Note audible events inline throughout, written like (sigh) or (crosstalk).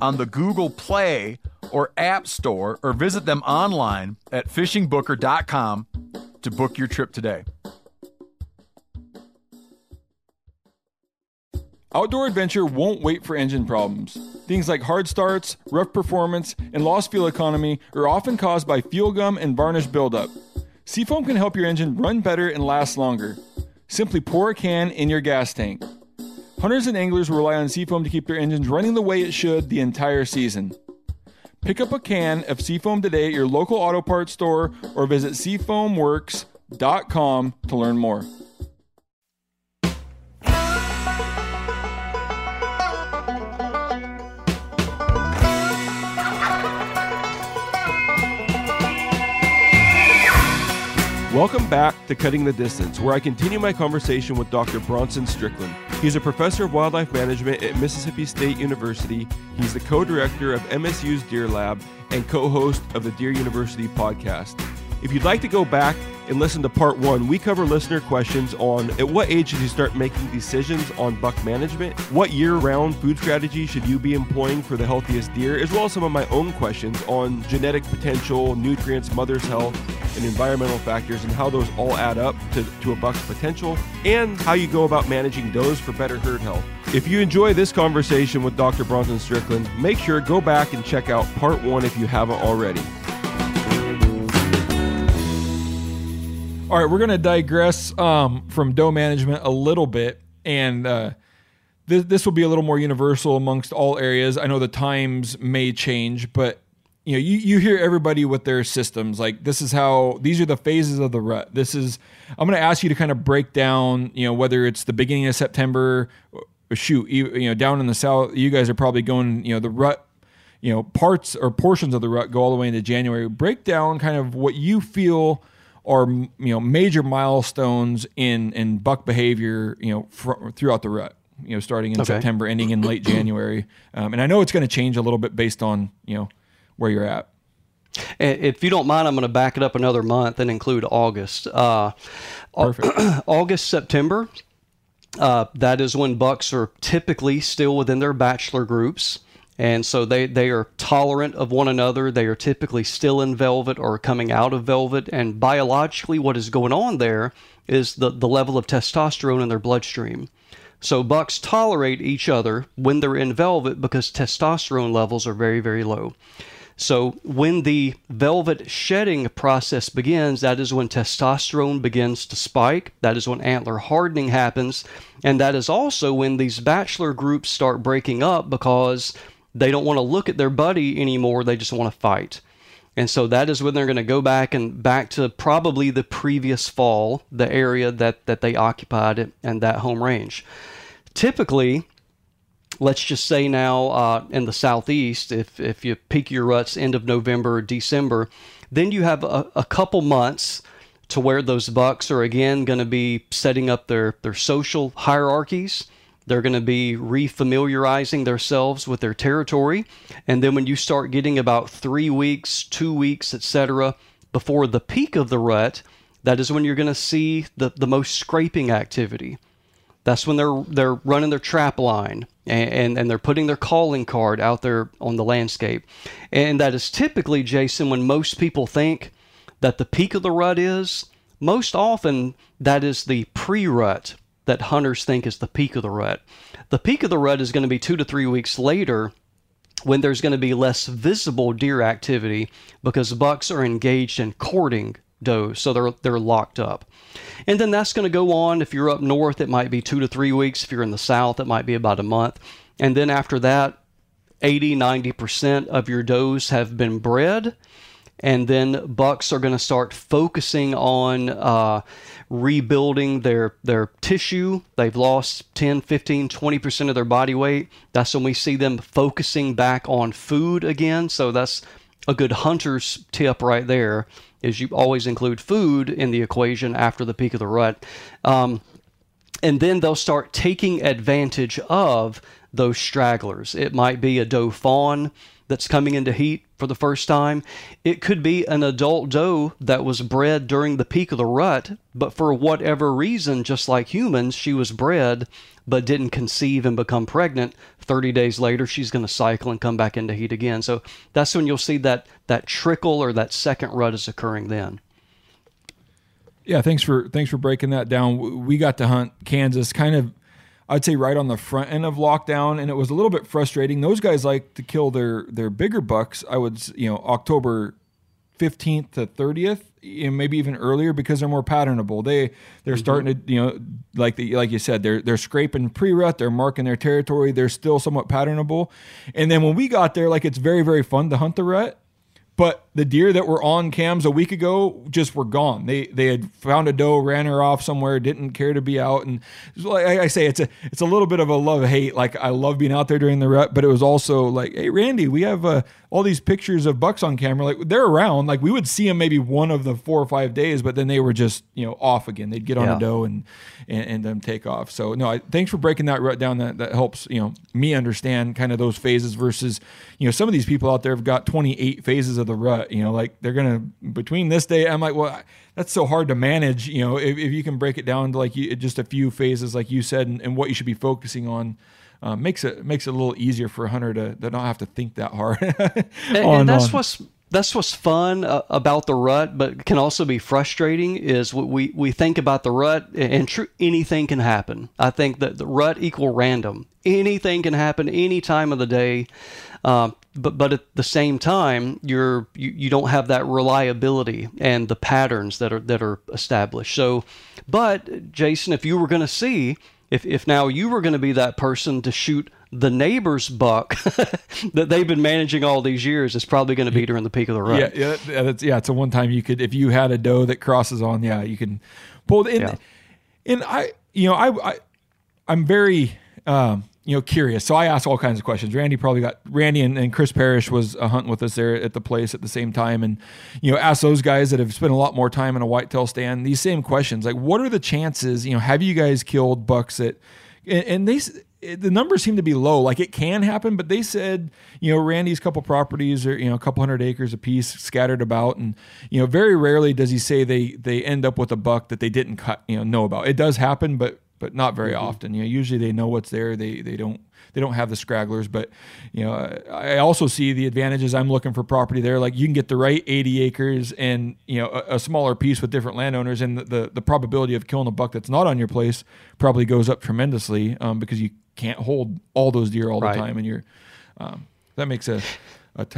on the Google Play or App Store or visit them online at fishingbooker.com to book your trip today. Outdoor adventure won't wait for engine problems. Things like hard starts, rough performance, and lost fuel economy are often caused by fuel gum and varnish buildup. Seafoam can help your engine run better and last longer. Simply pour a can in your gas tank. Hunters and anglers rely on Seafoam to keep their engines running the way it should the entire season. Pick up a can of Seafoam today at your local auto parts store or visit seafoamworks.com to learn more. Welcome back to Cutting the Distance, where I continue my conversation with Dr. Bronson Strickland. He's a professor of wildlife management at Mississippi State University. He's the co director of MSU's Deer Lab and co host of the Deer University podcast. If you'd like to go back and listen to part one, we cover listener questions on at what age should you start making decisions on buck management, what year round food strategy should you be employing for the healthiest deer, as well as some of my own questions on genetic potential, nutrients, mother's health, and environmental factors, and how those all add up to, to a buck's potential, and how you go about managing those for better herd health. If you enjoy this conversation with Dr. Bronson Strickland, make sure go back and check out part one if you haven't already. All right, we're going to digress um, from doe management a little bit, and uh, this, this will be a little more universal amongst all areas. I know the times may change, but you know, you, you hear everybody with their systems. Like this is how these are the phases of the rut. This is I'm going to ask you to kind of break down. You know, whether it's the beginning of September, or shoot, you, you know, down in the south, you guys are probably going. You know, the rut you know parts or portions of the rut go all the way into January. Break down kind of what you feel are you know major milestones in in buck behavior you know fr- throughout the rut. You know, starting in Okay. September, ending in late (clears throat) January, um, and I know it's going to change a little bit based on you know where you're at. If you don't mind, I'm going to back it up another month and include August. Uh. (clears throat) August, September. Uh, that is when bucks are typically still within their bachelor groups. And so they, they are tolerant of one another. They are typically still in velvet or coming out of velvet. And biologically, what is going on there is the, the level of testosterone in their bloodstream. So bucks tolerate each other when they're in velvet because testosterone levels are very, very low. So when the velvet shedding process begins, that is when testosterone begins to spike. That is when antler hardening happens. And that is also when these bachelor groups start breaking up because they don't want to look at their buddy anymore. They just want to fight. And so that is when they're going to go back and back to probably the previous fall, the area that, that they occupied and that home range. Typically, let's just say now uh, in the southeast, if, if you peak your ruts end of November or December, then you have a, a couple months to where those bucks are again going to be setting up their, their social hierarchies. They're going to be refamiliarizing themselves with their territory. And then when you start getting about three weeks, two weeks, etc., before the peak of the rut, that is when you're going to see the, the most scraping activity. That's when they're they're running their trap line and, and, and they're putting their calling card out there on the landscape. And that is typically, Jason, when most people think that the peak of the rut is, most often that is the pre rut that hunters think is the peak of the rut. The peak of the rut is going to be two to three weeks later when there's going to be less visible deer activity because bucks are engaged in courting does, so they're they're locked up. And then that's going to go on. If you're up north, it might be two to three weeks. If you're in the south, it might be about a month. And then after that, 80, 90% of your does have been bred. And then bucks are going to start focusing on uh, rebuilding their, their tissue. They've lost 10, 15, 20% of their body weight. That's when we see them focusing back on food again. So that's a good hunter's tip right there is you always include food in the equation after the peak of the rut. Um, and then they'll start taking advantage of those stragglers. It might be a doe fawn that's coming into heat for the first time. It could be an adult doe that was bred during the peak of the rut, but for whatever reason, just like humans, she was bred but didn't conceive and become pregnant. 30 days later, she's going to cycle and come back into heat again. So that's when you'll see that that trickle or that second rut is occurring then. Yeah, thanks for thanks for breaking that down. We got to hunt Kansas kind of I'd say right on the front end of lockdown, and it was a little bit frustrating. Those guys like to kill their their bigger bucks. I would, you know, October fifteenth to thirtieth, and maybe even earlier because they're more patternable. They they're mm-hmm. starting to, you know, like the like you said, they're they're scraping pre rut, they're marking their territory. They're still somewhat patternable, and then when we got there, like it's very very fun to hunt the rut but the deer that were on cams a week ago just were gone. They they had found a doe, ran her off somewhere, didn't care to be out, and like I say, it's a it's a little bit of a love hate. Like I love being out there during the rut, but it was also like, hey Randy, we have uh, all these pictures of bucks on camera. Like they're around. Like we would see them maybe one of the four or five days, but then they were just you know off again. They'd get on yeah. a doe and and, and then take off. So no, I, thanks for breaking that rut down. That that helps you know me understand kind of those phases versus you know some of these people out there have got 28 phases of the rut. You know, like they're gonna between this day. I'm like, well, that's so hard to manage. You know, if, if you can break it down to like you, just a few phases, like you said, and, and what you should be focusing on uh, makes it makes it a little easier for a hunter to, to not have to think that hard. (laughs) and, and, that's on. what's that's what's fun uh, about the rut, but can also be frustrating. Is we we think about the rut, and true anything can happen. I think that the rut equal random. Anything can happen any time of the day. Uh, but but at the same time, you're you, you don't have that reliability and the patterns that are that are established. So, but Jason, if you were going to see if if now you were going to be that person to shoot the neighbor's buck (laughs) that they've been managing all these years is probably going to be during the peak of the rut. Yeah, yeah, that's, yeah. It's a one time you could if you had a doe that crosses on, yeah, you can pull. And, yeah. and I, you know, I, I I'm very um, you know, curious. So I asked all kinds of questions. Randy probably got Randy and, and Chris Parrish was a hunt with us there at the place at the same time, and you know, asked those guys that have spent a lot more time in a whitetail stand these same questions. Like, what are the chances? You know, have you guys killed bucks that? And, and they the numbers seem to be low. Like it can happen, but they said, you know, Randy's couple properties are, you know, a couple hundred acres a piece scattered about. And, you know, very rarely does he say they, they end up with a buck that they didn't cut, you know, know about. It does happen, but but not very mm-hmm. often. You know, usually they know what's there. They they don't they don't have the scragglers. But you know, I also see the advantages. I'm looking for property there. Like you can get the right 80 acres and you know a, a smaller piece with different landowners, and the, the, the probability of killing a buck that's not on your place probably goes up tremendously um, because you can't hold all those deer all right. the time, and you're um, that makes a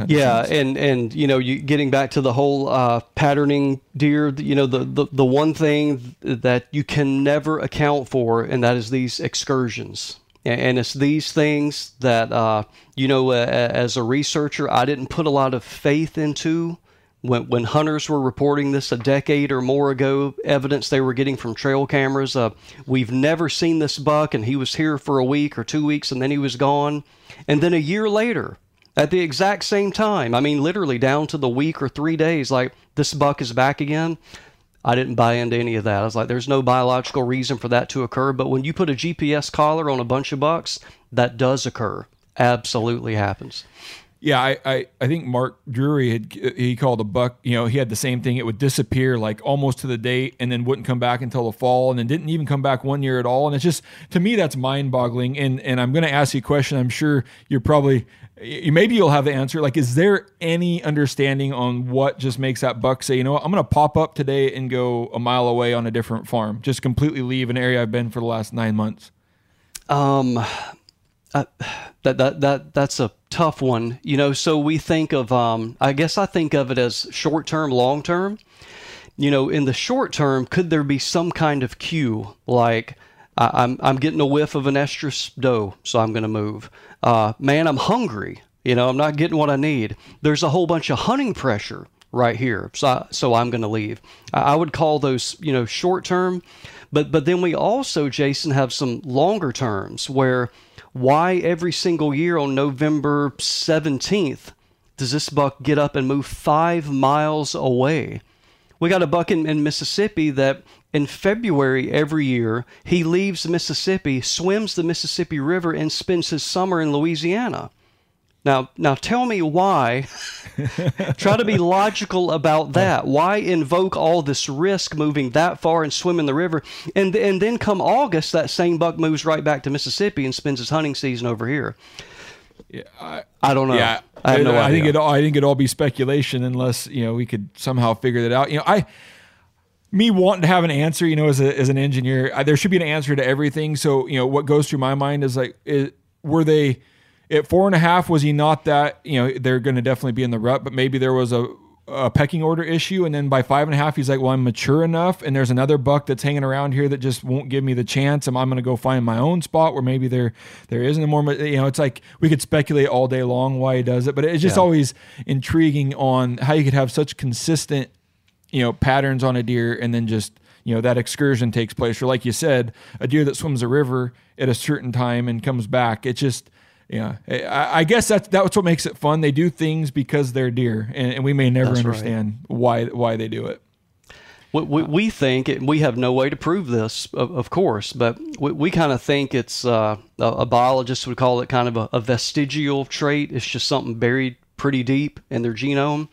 yeah, and and you know, you getting back to the whole uh, patterning deer. You know, the, the the one thing that you can never account for, and that is these excursions. And it's these things that uh, you know, as a researcher, I didn't put a lot of faith into when, when hunters were reporting this a decade or more ago, evidence they were getting from trail cameras. Uh, we've never seen this buck, and he was here for a week or two weeks, and then he was gone. And then a year later, at the exact same time. I mean, literally down to the week or three days, like this buck is back again. I didn't buy into any of that. I was like, there's no biological reason for that to occur. But when you put a GPS collar on a bunch of bucks, that does occur. Absolutely happens. Yeah, I, I, I think Mark Drury had he called a buck. You know, he had the same thing. It would disappear like almost to the date, and then wouldn't come back until the fall, and then didn't even come back one year at all. And it's just to me that's mind boggling. And and I'm going to ask you a question. I'm sure you're probably maybe you'll have the answer. Like, is there any understanding on what just makes that buck say, you know what, I'm going to pop up today and go a mile away on a different farm, just completely leave an area I've been for the last nine months? Um, uh, that that that that's a tough one. You know, so we think of, um, I guess I think of it as short term, long term. You know, in the short term, could there be some kind of cue like I, I'm I'm getting a whiff of an estrus doe, so I'm going to move. Uh, man, I'm hungry. You know, I'm not getting what I need. There's a whole bunch of hunting pressure right here, so I, so I'm going to leave. I, I would call those you know short term, but but then we also, Jason, have some longer terms where why every single year on November 17th does this buck get up and move five miles away? We got a buck in, in Mississippi that in February every year he leaves Mississippi, swims the Mississippi River, and spends his summer in Louisiana. Now, now tell me why. (laughs) Try to be logical about that. Why invoke all this risk moving that far and swimming the river, and and then come August, that same buck moves right back to Mississippi and spends his hunting season over here. Yeah, I, I don't know. yeah, I no I think it. all- I think it all be speculation unless you know we could somehow figure that out. You know, I me wanting to have an answer. You know, as a as an engineer, I, there should be an answer to everything. So you know, what goes through my mind is like, were they at four and a half? Was he not that? You know, they're going to definitely be in the rut, but maybe there was a a pecking order issue, and then by five and a half, he's like, "Well, I'm mature enough, and there's another buck that's hanging around here that just won't give me the chance, and I'm going to go find my own spot where maybe there there isn't a more, you know, it's like we could speculate all day long why he does it, but it's just Yeah. always intriguing on how you could have such consistent, you know, patterns on a deer, and then just you know that excursion takes place, or like you said, a deer that swims a river at a certain time and comes back. It just yeah, I, I guess that's that's what makes it fun. They do things because they're deer, and, and we may never That's right. understand why why they do it. We, we, we think, and we have no way to prove this, of, of course, but we, we kind of think it's uh, a, a biologist would call it kind of a, a vestigial trait. It's just something buried pretty deep in their genome.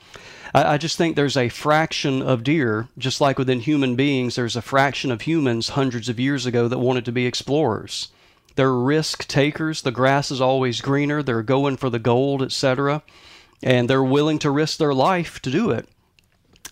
I, I just think there's a fraction of deer, just like within human beings, there's a fraction of humans hundreds of years ago that wanted to be explorers. They're risk takers. The grass is always greener. They're going for the gold, etc. And they're willing to risk their life to do it.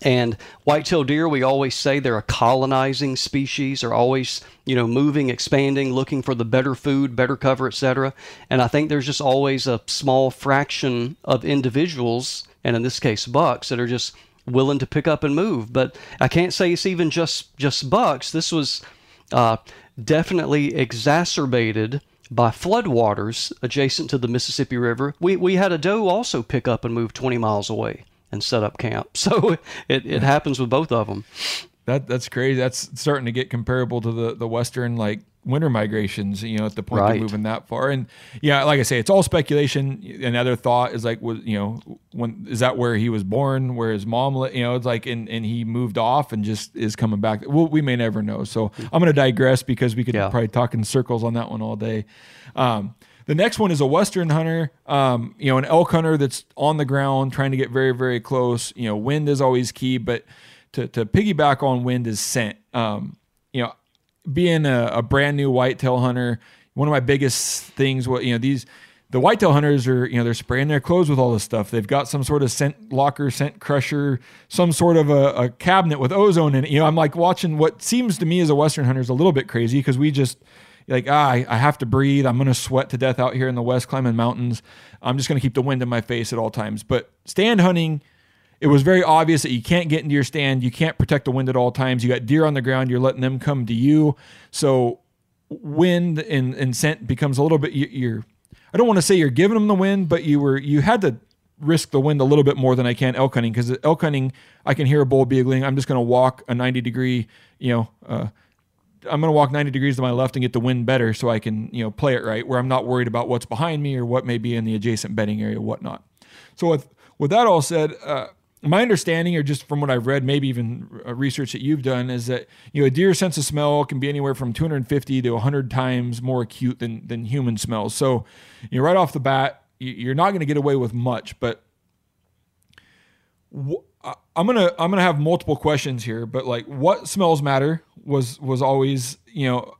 And white-tailed deer, we always say they're a colonizing species. They're always, you know, moving, expanding, looking for the better food, better cover, etc. And I think there's just always a small fraction of individuals, and in this case, bucks, that are just willing to pick up and move. But I can't say it's even just just bucks. This was uh, definitely exacerbated by floodwaters adjacent to the Mississippi River. We we had a doe also pick up and move 20 miles away and set up camp. (laughs) So it, it happens with both of them. That that's crazy. That's starting to get comparable to the the western like winter migrations. You know, at the point Right. they're moving that far. And yeah, like I say, it's all speculation. Another thought is like, was you know, when is that where he was born? Where his mom? You know, it's like, and and he moved off and just is coming back. Well, we may never know. So I'm going to digress because we could Yeah. probably talk in circles on that one all day. Um, the next one is a western hunter, um, you know, an elk hunter that's on the ground trying to get very, very close. You know, wind is always key, but to, to piggyback on wind is scent. Um, you know, being a, a brand new whitetail hunter, one of my biggest things, what you know, these the whitetail hunters are, you know, they're spraying their clothes with all this stuff. They've got some sort of scent locker, scent crusher, some sort of a, a cabinet with ozone in it. You know, I'm like watching what seems to me as a western hunter is a little bit crazy because we just like ah, I, I have to breathe. I'm gonna sweat to death out here in the west climbing mountains. I'm just gonna keep the wind in my face at all times. But stand hunting, it was very obvious that you can't get into your stand. You can't protect the wind at all times. You got deer on the ground. You're letting them come to you. So wind and, and scent becomes a little bit. you- You're I don't want to say you're giving them the wind, but you were you had to risk the wind a little bit more than I can elk hunting because elk hunting I can hear a bull bugling. I'm just going to walk a 90 degree, you know. Uh, I'm going to walk 90 degrees to my left and get the wind better so I can, you know, play it right where I'm not worried about what's behind me or what may be in the adjacent bedding area, whatnot. So with, with that all said, uh, my understanding, or just from what I've read, maybe even uh, research that you've done, is that you know a deer's sense of smell can be anywhere from 250 to 100 times more acute than than human smells. So, you know, right off the bat, you- you're not going to get away with much. But wh- I'm gonna I'm gonna have multiple questions here. But like, what smells matter was was always you know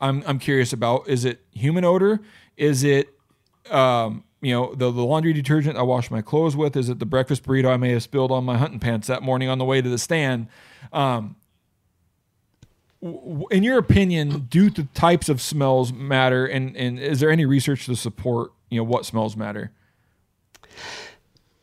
I'm I'm curious about. Is it human odor? Is it um, you know, the, the laundry detergent I wash my clothes with? Is it the breakfast burrito I may have spilled on my hunting pants that morning on the way to the stand? Um, in your opinion, do the types of smells matter? And, and is there any research to support, you know, what smells matter?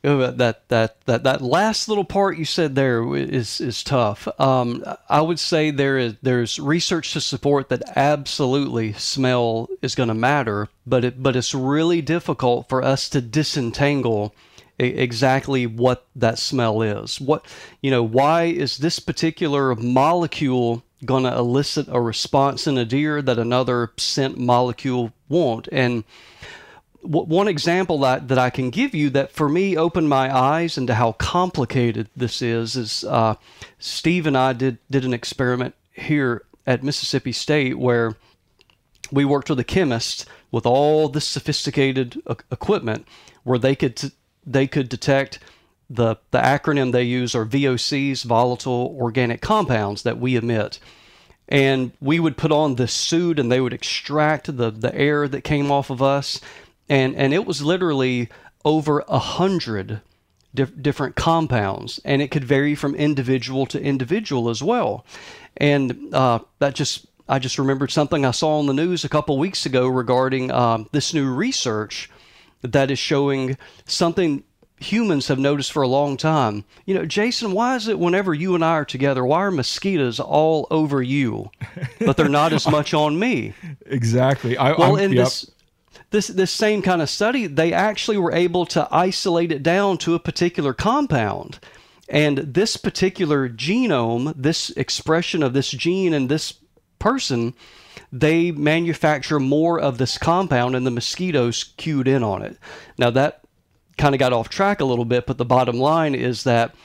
That that that that last little part you said there is is tough. Um, I would say there is there's research to support that absolutely smell is going to matter, but it but it's really difficult for us to disentangle exactly what that smell is. What you know, why is this particular molecule going to elicit a response in a deer that another scent molecule won't? And one example that, that I can give you that for me opened my eyes into how complicated this is is uh, Steve and I did did an experiment here at Mississippi State where we worked with a chemist with all this sophisticated equipment where they could t- they could detect the the acronym they use are VOCs volatile organic compounds that we emit. And we would put on this suit and they would extract the the air that came off of us and and it was literally over a hundred dif- different compounds and it could vary from individual to individual as well and uh, that just i just remembered something i saw on the news a couple weeks ago regarding um, this new research that is showing something humans have noticed for a long time. You know, Jason, why is it whenever you and I are together, why are mosquitoes all over you, but they're not as (laughs) much on me? Exactly. I, Well, I'm- in yep. this this this same kind of study, they actually were able to isolate it down to a particular compound. And this particular genome, this expression of this gene in this person, they manufacture more of this compound and the mosquitoes cued in on it. Now that kind of got off track a little bit, but the bottom line is that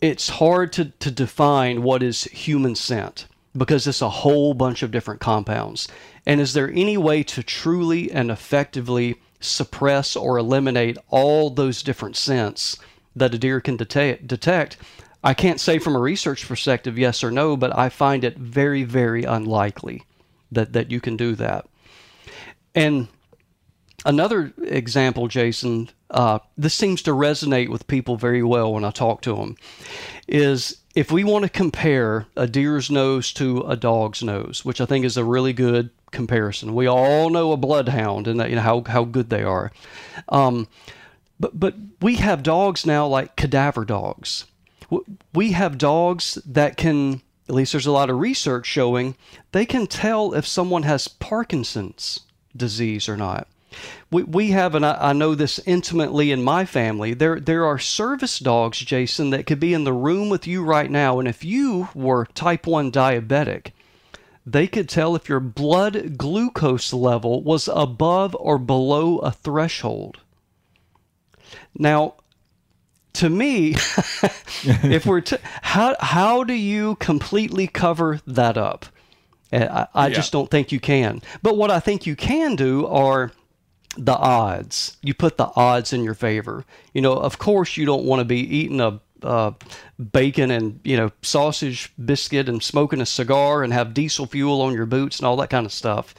it's hard to, to define what is human scent because it's a whole bunch of different compounds. And is there any way to truly and effectively suppress or eliminate all those different scents that a deer can detect? I can't say from a research perspective yes or no, but I find it very, very unlikely that, that you can do that. And another example, Jason, uh, this seems to resonate with people very well when I talk to them, is if we want to compare a deer's nose to a dog's nose, which I think is a really good comparison. We all know a bloodhound and that, you know how, how good they are. Um, but but we have dogs now like cadaver dogs. We have dogs that can at least there's a lot of research showing they can tell if someone has Parkinson's disease or not. We, we have, and I, I know this intimately in my family, there, there are service dogs, Jason, that could be in the room with you right now. And if you were type 1 diabetic, they could tell if your blood glucose level was above or below a threshold. Now, to me, (laughs) if we're to, how how do you completely cover that up? And I, I just don't think you can. But what I think you can do are the odds. You put the odds in your favor. You know, of course, you don't want to be eating a uh, bacon and you know sausage biscuit and smoking a cigar and have diesel fuel on your boots and all that kind of stuff.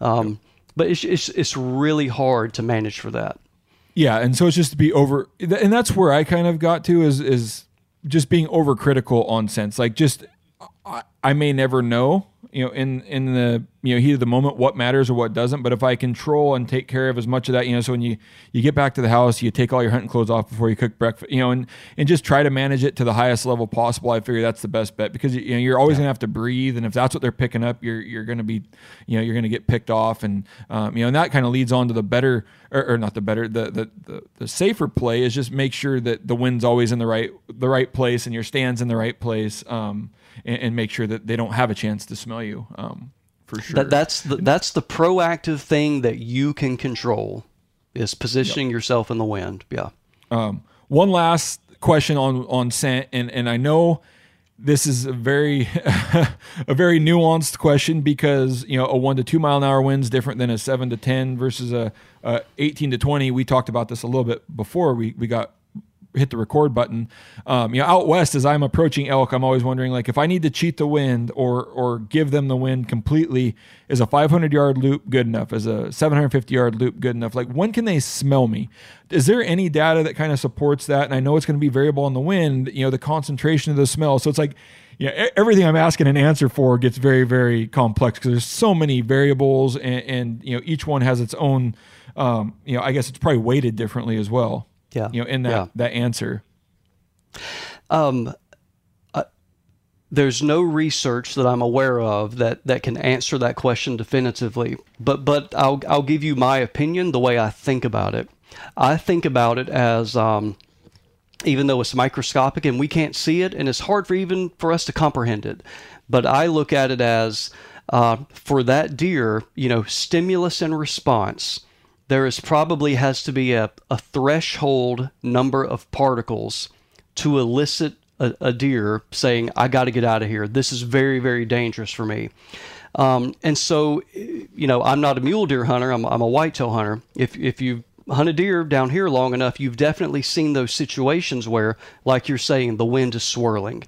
Um, but it's, it's it's really hard to manage for that. Yeah, and so it's just to be over, and that's where I kind of got to is is just being overcritical on scents. Like, just I, I may never know, you know, in in the you know heat of the moment what matters or what doesn't. But if I control and take care of as much of that, you know, so when you you get back to the house, you take all your hunting clothes off before you cook breakfast, you know, and and just try to manage it to the highest level possible. I figure that's the best bet because you know you're always gonna have to breathe, and if that's what they're picking up, you're you're gonna be, you know, you're gonna get picked off, and um, you know, and that kind of leads on to the better or, or not the better the, the the the safer play is just make sure that the wind's always in the right the right place and your stands in the right place um and, and make sure that they don't have a chance to smell you um for sure That that's the that's the proactive thing that you can control is positioning yourself in the wind. Yeah. one last question on on scent and and I know this is a very (laughs) a very nuanced question because you know a one to two mile an hour wind is different than a seven to ten versus a, a eighteen to twenty. We talked about this a little bit before we we got hit the record button. Um, you know, out west as I'm approaching elk, I'm always wondering like if I need to cheat the wind or or give them the wind completely, is a 500 yard loop good enough? Is a 750 yard loop good enough? Like when can they smell me? Is there any data that kind of supports that? And I know it's going to be variable on the wind. You know, the concentration of the smell. So it's like. Yeah, everything I'm asking an answer for gets very, very complex because there's so many variables, and, and you know each one has its own. Um, you know, I guess it's probably weighted differently as well. Yeah. you know, in that Yeah. that answer. um, there's no research that I'm aware of that, that can answer that question definitively. But but I'll I'll give you my opinion the way I think about it. I think about it as um, even though it's microscopic and we can't see it, and it's hard for even for us to comprehend it. But I look at it as uh, for that deer, you know, stimulus and response. There is probably has to be a, a threshold number of particles to elicit a, a deer saying, "I got to get out of here. This is very, very dangerous for me." Um, and so, you know, I'm not a mule deer hunter. I'm, I'm a whitetail hunter. If if you hunt a deer down here long enough, you've definitely seen those situations where, like you're saying, the wind is swirling,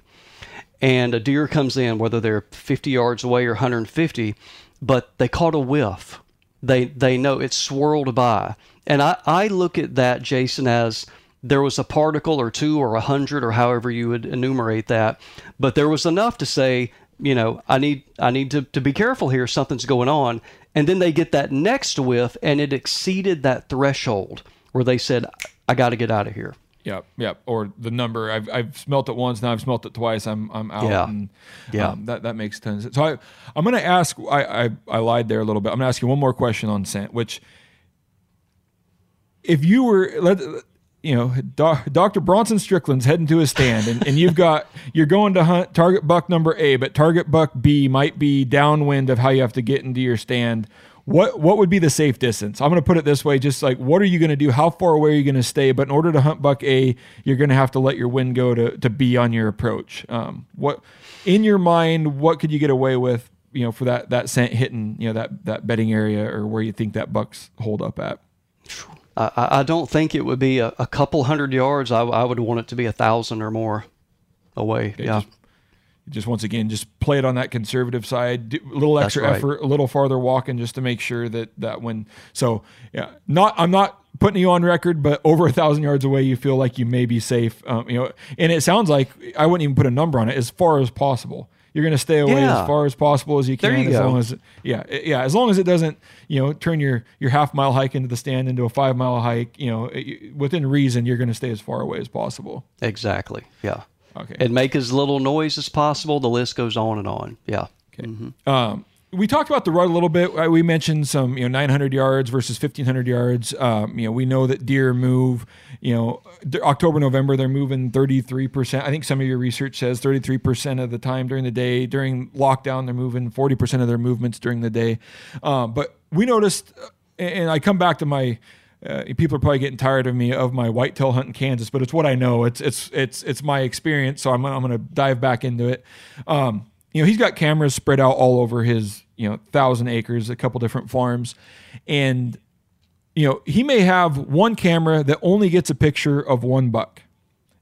and a deer comes in, whether they're 50 yards away or 150, but they caught a whiff. They they know it's swirled by, and I I look at that, Jason, as there was a particle or two or a hundred or however you would enumerate that, but there was enough to say, you know, I need I need to, to be careful here, something's going on. And then they get that next whiff and it exceeded that threshold where they said, I gotta get out of here. Yep, yep. Or the number I've I've smelt it once, now I've smelt it twice. I'm I'm out. Yeah. And, Yeah. um, that that makes tons. Of sense. So I I'm gonna ask. I, I I lied there a little bit. I'm gonna ask you one more question on scent. Which, if you were let you know, doc, Dr. Bronson Strickland's heading to his stand, and, and you've got (laughs) you're going to hunt target buck number A, but target buck B might be downwind of how you have to get into your stand. What what would be the safe distance? I'm going to put it this way: just like what are you going to do? How far away are you going to stay? But in order to hunt buck A, you're going to have to let your wind go to to B on your approach. Um, what in your mind? What could you get away with? You know, for that that scent hitting you know that that bedding area or where you think that bucks hold up at. I, I don't think it would be a, a couple hundred yards. I, I would want it to be a thousand or more away. yeah. just- just once again just play it on that conservative side do a little extra right. effort a little farther walking just to make sure that that when so yeah not i'm not putting you on record but over a thousand yards away you feel like you may be safe um, you know and it sounds like i wouldn't even put a number on it as far as possible you're going to stay away Yeah. as far as possible as you can you as go. long as yeah yeah as long as it doesn't you know turn your your half mile hike into the stand into a five mile hike you know it- within reason you're going to stay as far away as possible Exactly. Yeah. Okay. And make as little noise as possible. The list goes on and on. Yeah. Um, we talked about the rut a little bit. Uh, We mentioned some, you know, 900 yards versus 1500 yards. Um, you know, we know that deer move. You know, October, November, they're moving 33 percent. I think some of your research says 33 percent of the time during the day. During lockdown, they're moving 40 percent of their movements during the day. Um, but we noticed, uh, and I come back to my. Uh, people are probably getting tired of me of my whitetail hunt in Kansas, but it's what I know. It's it's it's it's my experience, so I'm I'm going to dive back into it. Um, you know, he's got cameras spread out all over his, you know, thousand acres, a couple different farms. And, you know, he may have one camera that only gets a picture of one buck.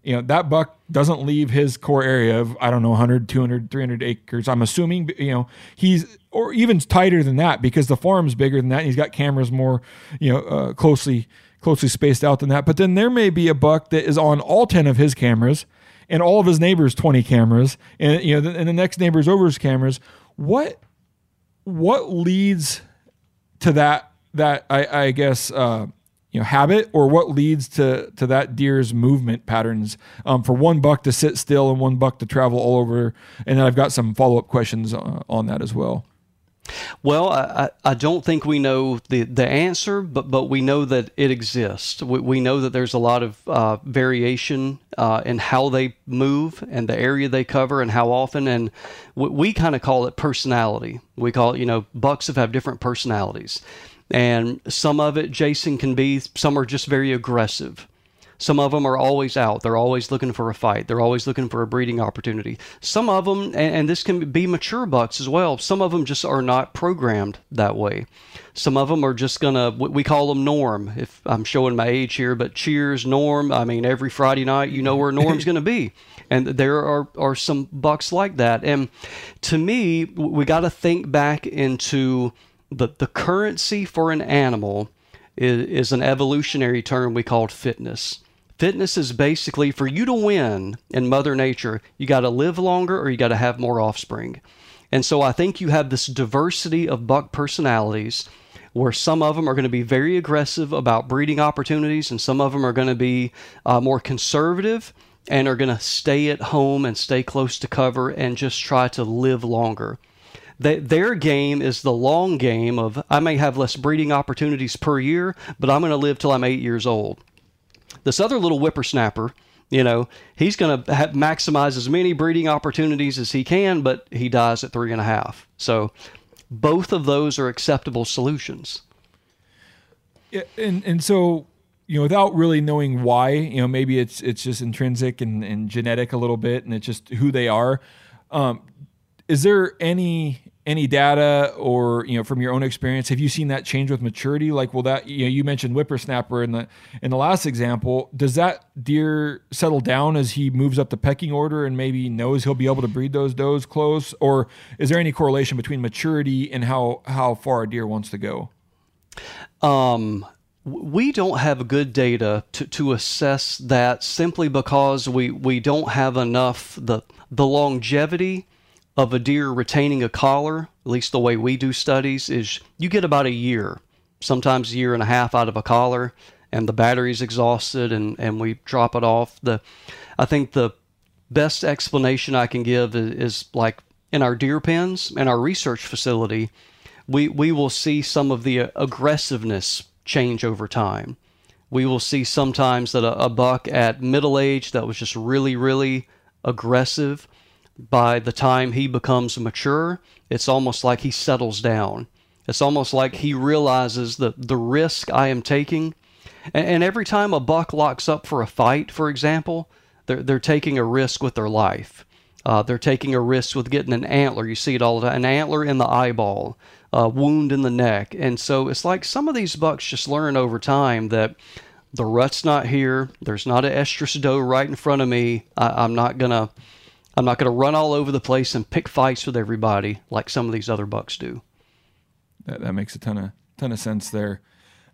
You know, that buck doesn't leave his core area of, I don't know, 100, 200, 300 acres. I'm assuming, you know, he's, or even tighter than that because the farm's bigger than that. And he's got cameras more, you know, uh, closely, closely spaced out than that. But then there may be a buck that is on all 10 of his cameras and all of his neighbors 20 cameras and you know and the next neighbors over his cameras what what leads to that that i i guess uh you know habit or what leads to to that deer's movement patterns um, for one buck to sit still and one buck to travel all over and then i've got some follow-up questions uh, on that as well Well, I, I don't think we know the, the answer, but, but we know that it exists. We, we know that there's a lot of uh, variation uh, in how they move and the area they cover and how often. And we, we kind of call it personality. We call it, you know, bucks have different personalities. And some of it, Jason, can be, some are just very aggressive. Some of them are always out. They're always looking for a fight. They're always looking for a breeding opportunity. Some of them, and, and this can be mature bucks as well, some of them just are not programmed that way. Some of them are just going to, we call them Norm, if I'm showing my age here, but cheers, Norm. I mean, every Friday night, you know where Norm's (laughs) going to be. And there are, are some bucks like that. And to me, we got to think back into the, the currency for an animal is, is an evolutionary term we called fitness. Fitness is basically for you to win in Mother Nature, you got to live longer or you got to have more offspring. And so I think you have this diversity of buck personalities where some of them are going to be very aggressive about breeding opportunities and some of them are going to be uh, more conservative and are going to stay at home and stay close to cover and just try to live longer. They, their game is the long game of I may have less breeding opportunities per year, but I'm going to live till I'm eight years old. This other little whippersnapper, you know, he's going to maximize as many breeding opportunities as he can, but he dies at three and a half. So both of those are acceptable solutions. Yeah, and and so you know, without really knowing why, you know, maybe it's it's just intrinsic and, and genetic a little bit, and it's just who they are. Um, is there any any data or you know from your own experience have you seen that change with maturity? Like will that you know you mentioned whippersnapper in the in the last example. Does that deer settle down as he moves up the pecking order and maybe knows he'll be able to breed those does close? Or is there any correlation between maturity and how how far a deer wants to go? Um we don't have good data to, to assess that simply because we, we don't have enough the the longevity of a deer retaining a collar, at least the way we do studies, is you get about a year, sometimes a year and a half out of a collar, and the battery's exhausted and, and we drop it off. The I think the best explanation I can give is, is like in our deer pens and our research facility, we, we will see some of the aggressiveness change over time. We will see sometimes that a, a buck at middle age that was just really, really aggressive by the time he becomes mature, it's almost like he settles down. It's almost like he realizes the, the risk I am taking. And, and every time a buck locks up for a fight, for example, they're, they're taking a risk with their life. Uh, they're taking a risk with getting an antler. You see it all the time an antler in the eyeball, a wound in the neck. And so it's like some of these bucks just learn over time that the rut's not here. There's not an estrus doe right in front of me. I, I'm not going to I'm not going to run all over the place and pick fights with everybody like some of these other bucks do. That, that makes a ton of ton of sense there.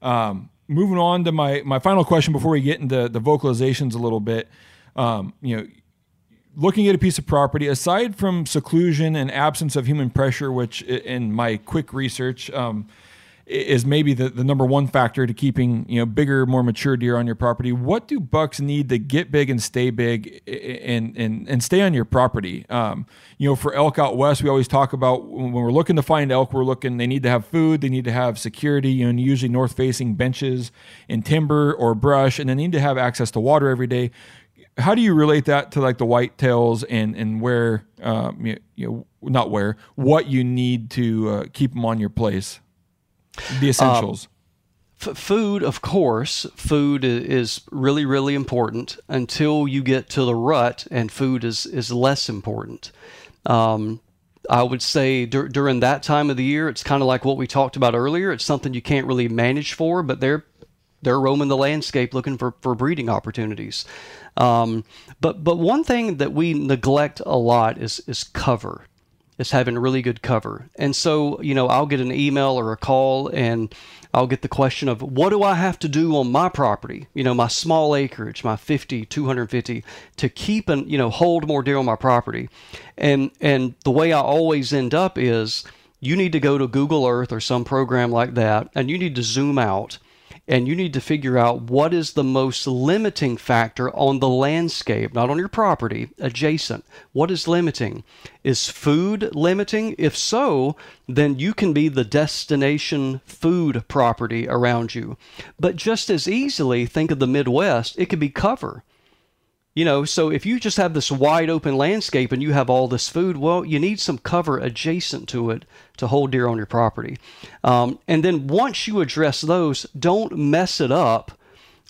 Um, moving on to my my final question before we get into the vocalizations a little bit. Um, you know, looking at a piece of property, aside from seclusion and absence of human pressure, which in my quick research. Um, is maybe the, the number one factor to keeping you know bigger, more mature deer on your property. What do bucks need to get big and stay big and and and stay on your property? Um, you know, for elk out west, we always talk about when we're looking to find elk, we're looking they need to have food, they need to have security, you know, usually north facing benches and timber or brush, and they need to have access to water every day. How do you relate that to like the whitetails and and where um, you know not where what you need to uh, keep them on your place? The essentials. Um, f- food, of course, food is really, really important until you get to the rut, and food is, is less important. Um, I would say dur- during that time of the year, it's kind of like what we talked about earlier. It's something you can't really manage for, but they're they're roaming the landscape looking for, for breeding opportunities. Um, but but one thing that we neglect a lot is is cover is having really good cover. And so, you know, I'll get an email or a call and I'll get the question of what do I have to do on my property, you know, my small acreage, my 50, 250 to keep and, you know, hold more deer on my property. And and the way I always end up is you need to go to Google Earth or some program like that and you need to zoom out and you need to figure out what is the most limiting factor on the landscape, not on your property, adjacent. What is limiting? Is food limiting? If so, then you can be the destination food property around you. But just as easily, think of the Midwest, it could be cover. You know, so if you just have this wide open landscape and you have all this food, well, you need some cover adjacent to it to hold deer on your property. Um, and then once you address those, don't mess it up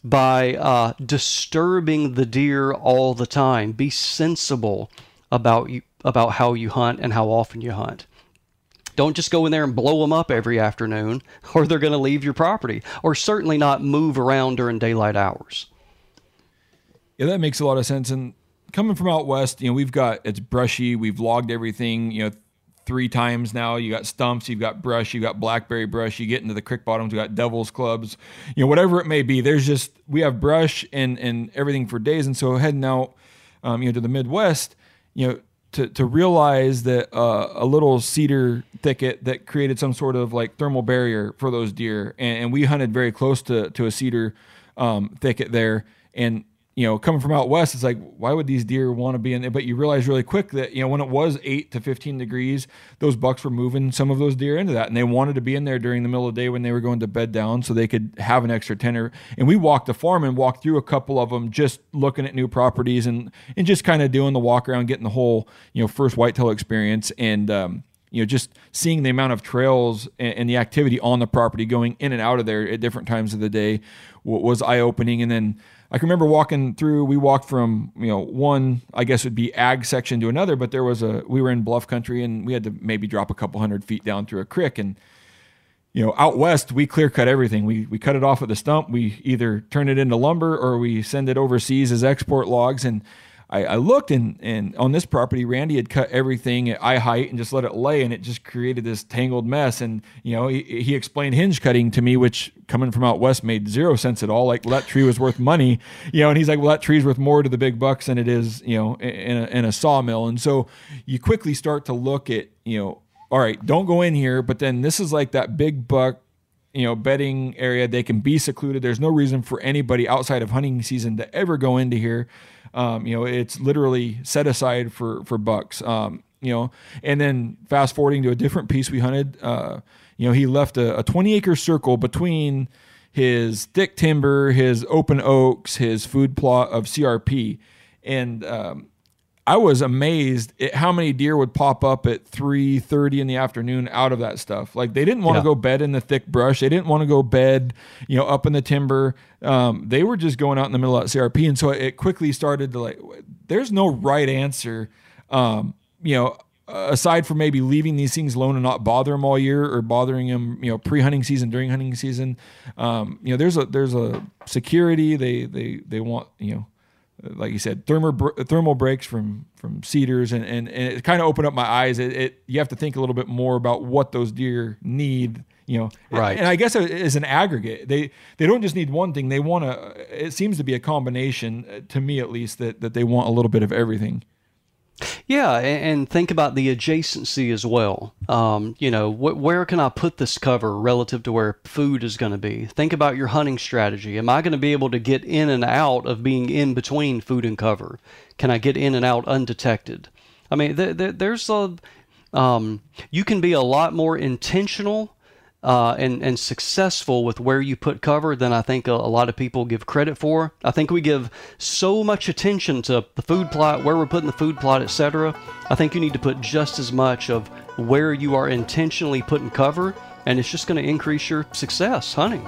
by uh, disturbing the deer all the time. Be sensible about you, about how you hunt and how often you hunt. Don't just go in there and blow them up every afternoon, (laughs) or they're going to leave your property, or certainly not move around during daylight hours. Yeah, that makes a lot of sense. And coming from out west, you know, we've got it's brushy. We've logged everything, you know, three times now. You got stumps, you've got brush, you've got blackberry brush. You get into the creek bottoms, you got devil's clubs, you know, whatever it may be. There's just we have brush and and everything for days. And so heading out, um, you know, to the Midwest, you know, to, to realize that uh, a little cedar thicket that created some sort of like thermal barrier for those deer, and, and we hunted very close to to a cedar um, thicket there, and you know, coming from out west, it's like, why would these deer want to be in there? But you realize really quick that, you know, when it was eight to 15 degrees, those bucks were moving some of those deer into that. And they wanted to be in there during the middle of the day when they were going to bed down so they could have an extra tenor. And we walked the farm and walked through a couple of them, just looking at new properties and, and just kind of doing the walk around, getting the whole, you know, first whitetail experience. And, um, you know, just seeing the amount of trails and, and, the activity on the property going in and out of there at different times of the day was eye opening. And then, I can remember walking through. We walked from you know one, I guess would be ag section to another, but there was a we were in bluff country and we had to maybe drop a couple hundred feet down through a creek and you know out west we clear cut everything we we cut it off at the stump we either turn it into lumber or we send it overseas as export logs and I, I, looked and, and on this property, Randy had cut everything at eye height and just let it lay, and it just created this tangled mess. And you know, he, he explained hinge cutting to me, which coming from out west made zero sense at all. Like, well, that tree was worth money, you know. And he's like, well, that tree's worth more to the big bucks than it is, you know, in a, in a sawmill. And so you quickly start to look at, you know, all right, don't go in here. But then this is like that big buck you know bedding area they can be secluded there's no reason for anybody outside of hunting season to ever go into here um, you know, it's literally set aside for for bucks. Um, you know, and then fast forwarding to a different piece we hunted. Uh, you know, he left a, a 20 acre circle between his thick timber, his open oaks, his food plot of CRP, and um, I was amazed at how many deer would pop up at 3:30 in the afternoon out of that stuff. Like they didn't want to go bed in the thick brush. They didn't want to go bed, you know, up in the timber. Um, they were just going out in the middle of CRP, and so it quickly started to like. There's no right answer, um, you know. Aside from maybe leaving these things alone and not bother them all year, or bothering them, you know, pre-hunting season, during hunting season, um, you know, there's a there's a security. They they they want you know like you said, thermal thermal breaks from from cedars, and and, and it kind of opened up my eyes. It, it, you have to think a little bit more about what those deer need, you know. Right. And, and I guess as an aggregate, they they don't just need one thing. They want to. It seems to be a combination, uh, to me at least, that that they want a little bit of everything. Yeah, and think about the adjacency as well. Um, you know, wh- where can I put this cover relative to where food is going to be? Think about your hunting strategy. Am I going to be able to get in and out of being in between food and cover? Can I get in and out undetected? I mean, th- th- there's a um, you can be a lot more intentional uh, and and successful with where you put cover than I think a, a, lot of people give credit for. I think we give so much attention to the food plot, where we're putting the food plot, etc. I think you need to put just as much of where you are intentionally putting cover, and it's just going to increase your success hunting.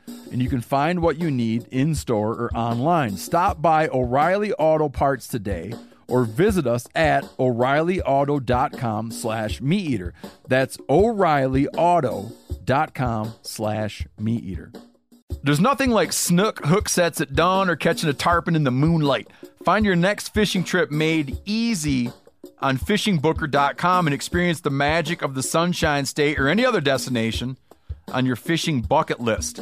and you can find what you need in store or online. Stop by O'Reilly Auto Parts today or visit us at o'reillyauto.com slash meat eater. That's o'reillyauto.com slash meat eater. There's nothing like snook hook sets at dawn or catching a tarpon in the moonlight. Find your next fishing trip made easy on fishingbooker.com and experience the magic of the sunshine state or any other destination on your fishing bucket list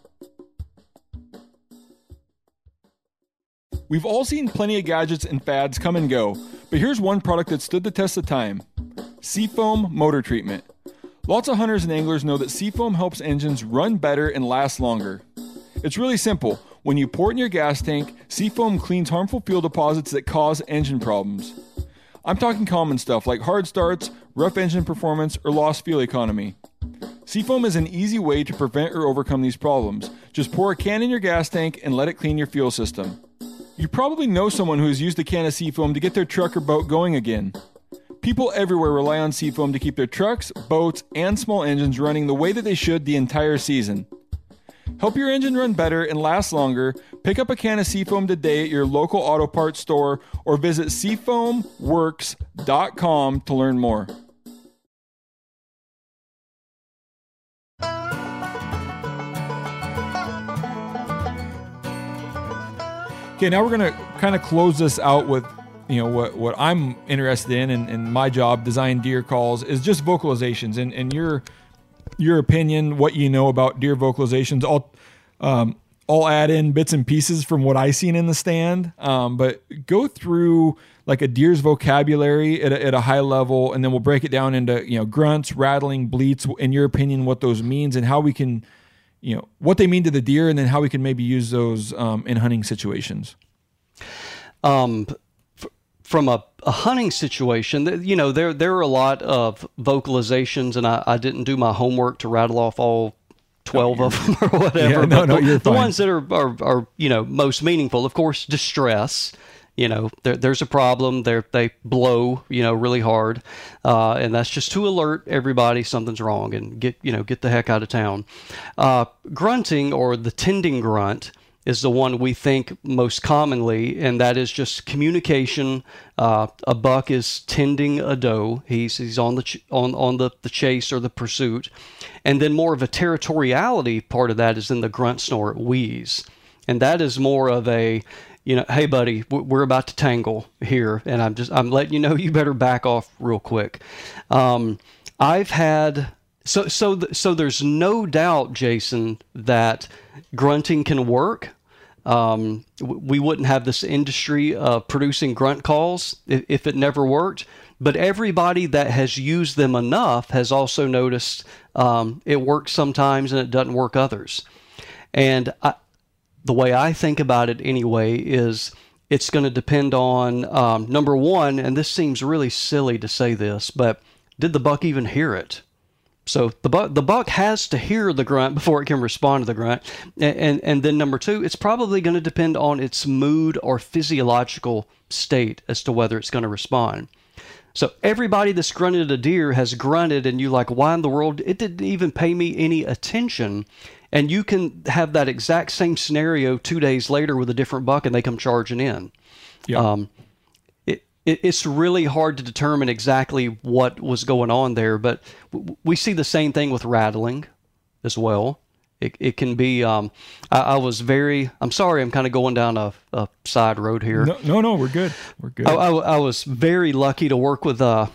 We've all seen plenty of gadgets and fads come and go, but here's one product that stood the test of time Seafoam Motor Treatment. Lots of hunters and anglers know that seafoam helps engines run better and last longer. It's really simple. When you pour it in your gas tank, seafoam cleans harmful fuel deposits that cause engine problems. I'm talking common stuff like hard starts, rough engine performance, or lost fuel economy. Seafoam is an easy way to prevent or overcome these problems. Just pour a can in your gas tank and let it clean your fuel system. You probably know someone who has used a can of Seafoam to get their truck or boat going again. People everywhere rely on Seafoam to keep their trucks, boats, and small engines running the way that they should the entire season. Help your engine run better and last longer. Pick up a can of Seafoam today at your local auto parts store or visit seafoamworks.com to learn more. Okay, now we're gonna kind of close this out with, you know, what what I'm interested in and, and my job, design deer calls, is just vocalizations and and your your opinion, what you know about deer vocalizations. I'll um, I'll add in bits and pieces from what I seen in the stand, um, but go through like a deer's vocabulary at a, at a high level, and then we'll break it down into you know grunts, rattling, bleats. In your opinion, what those means and how we can you know what they mean to the deer, and then how we can maybe use those um, in hunting situations. Um, f- from a, a hunting situation, you know, there there are a lot of vocalizations, and I, I didn't do my homework to rattle off all twelve of (laughs) them or (laughs) whatever. Yeah, no, no, the, you're the ones that are, are are you know most meaningful, of course, distress. You know, there, there's a problem. They they blow, you know, really hard, uh, and that's just to alert everybody something's wrong and get you know get the heck out of town. Uh, grunting or the tending grunt is the one we think most commonly, and that is just communication. Uh, a buck is tending a doe; he's he's on the ch- on on the, the chase or the pursuit, and then more of a territoriality part of that is in the grunt, snort, wheeze, and that is more of a you know, hey buddy, we're about to tangle here, and I'm just I'm letting you know you better back off real quick. Um, I've had so so so there's no doubt, Jason, that grunting can work. Um, we wouldn't have this industry uh, producing grunt calls if, if it never worked. But everybody that has used them enough has also noticed um, it works sometimes and it doesn't work others. And I, the way I think about it anyway is it's going to depend on um, number one, and this seems really silly to say this, but did the buck even hear it? So the buck the buck has to hear the grunt before it can respond to the grunt, and and, and then number two, it's probably going to depend on its mood or physiological state as to whether it's going to respond. So everybody that's grunted a deer has grunted, and you like, why in the world? It didn't even pay me any attention. And you can have that exact same scenario two days later with a different buck, and they come charging in. Yeah. Um, it, it, it's really hard to determine exactly what was going on there, but w- we see the same thing with rattling as well. It, it can be. Um, I, I was very. I'm sorry. I'm kind of going down a, a side road here. No, no, no, we're good. We're good. I, I, I was very lucky to work with uh,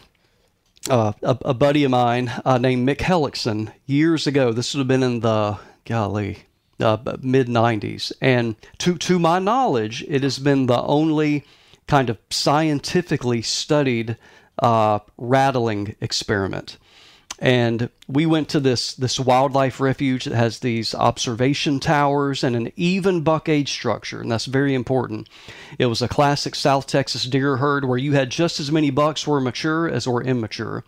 uh, a, a buddy of mine uh, named Mick Hellickson years ago. This would have been in the golly uh, mid '90s, and to to my knowledge, it has been the only kind of scientifically studied uh, rattling experiment. And we went to this this wildlife refuge that has these observation towers and an even buck age structure, and that's very important. It was a classic South Texas deer herd where you had just as many bucks were mature as were immature.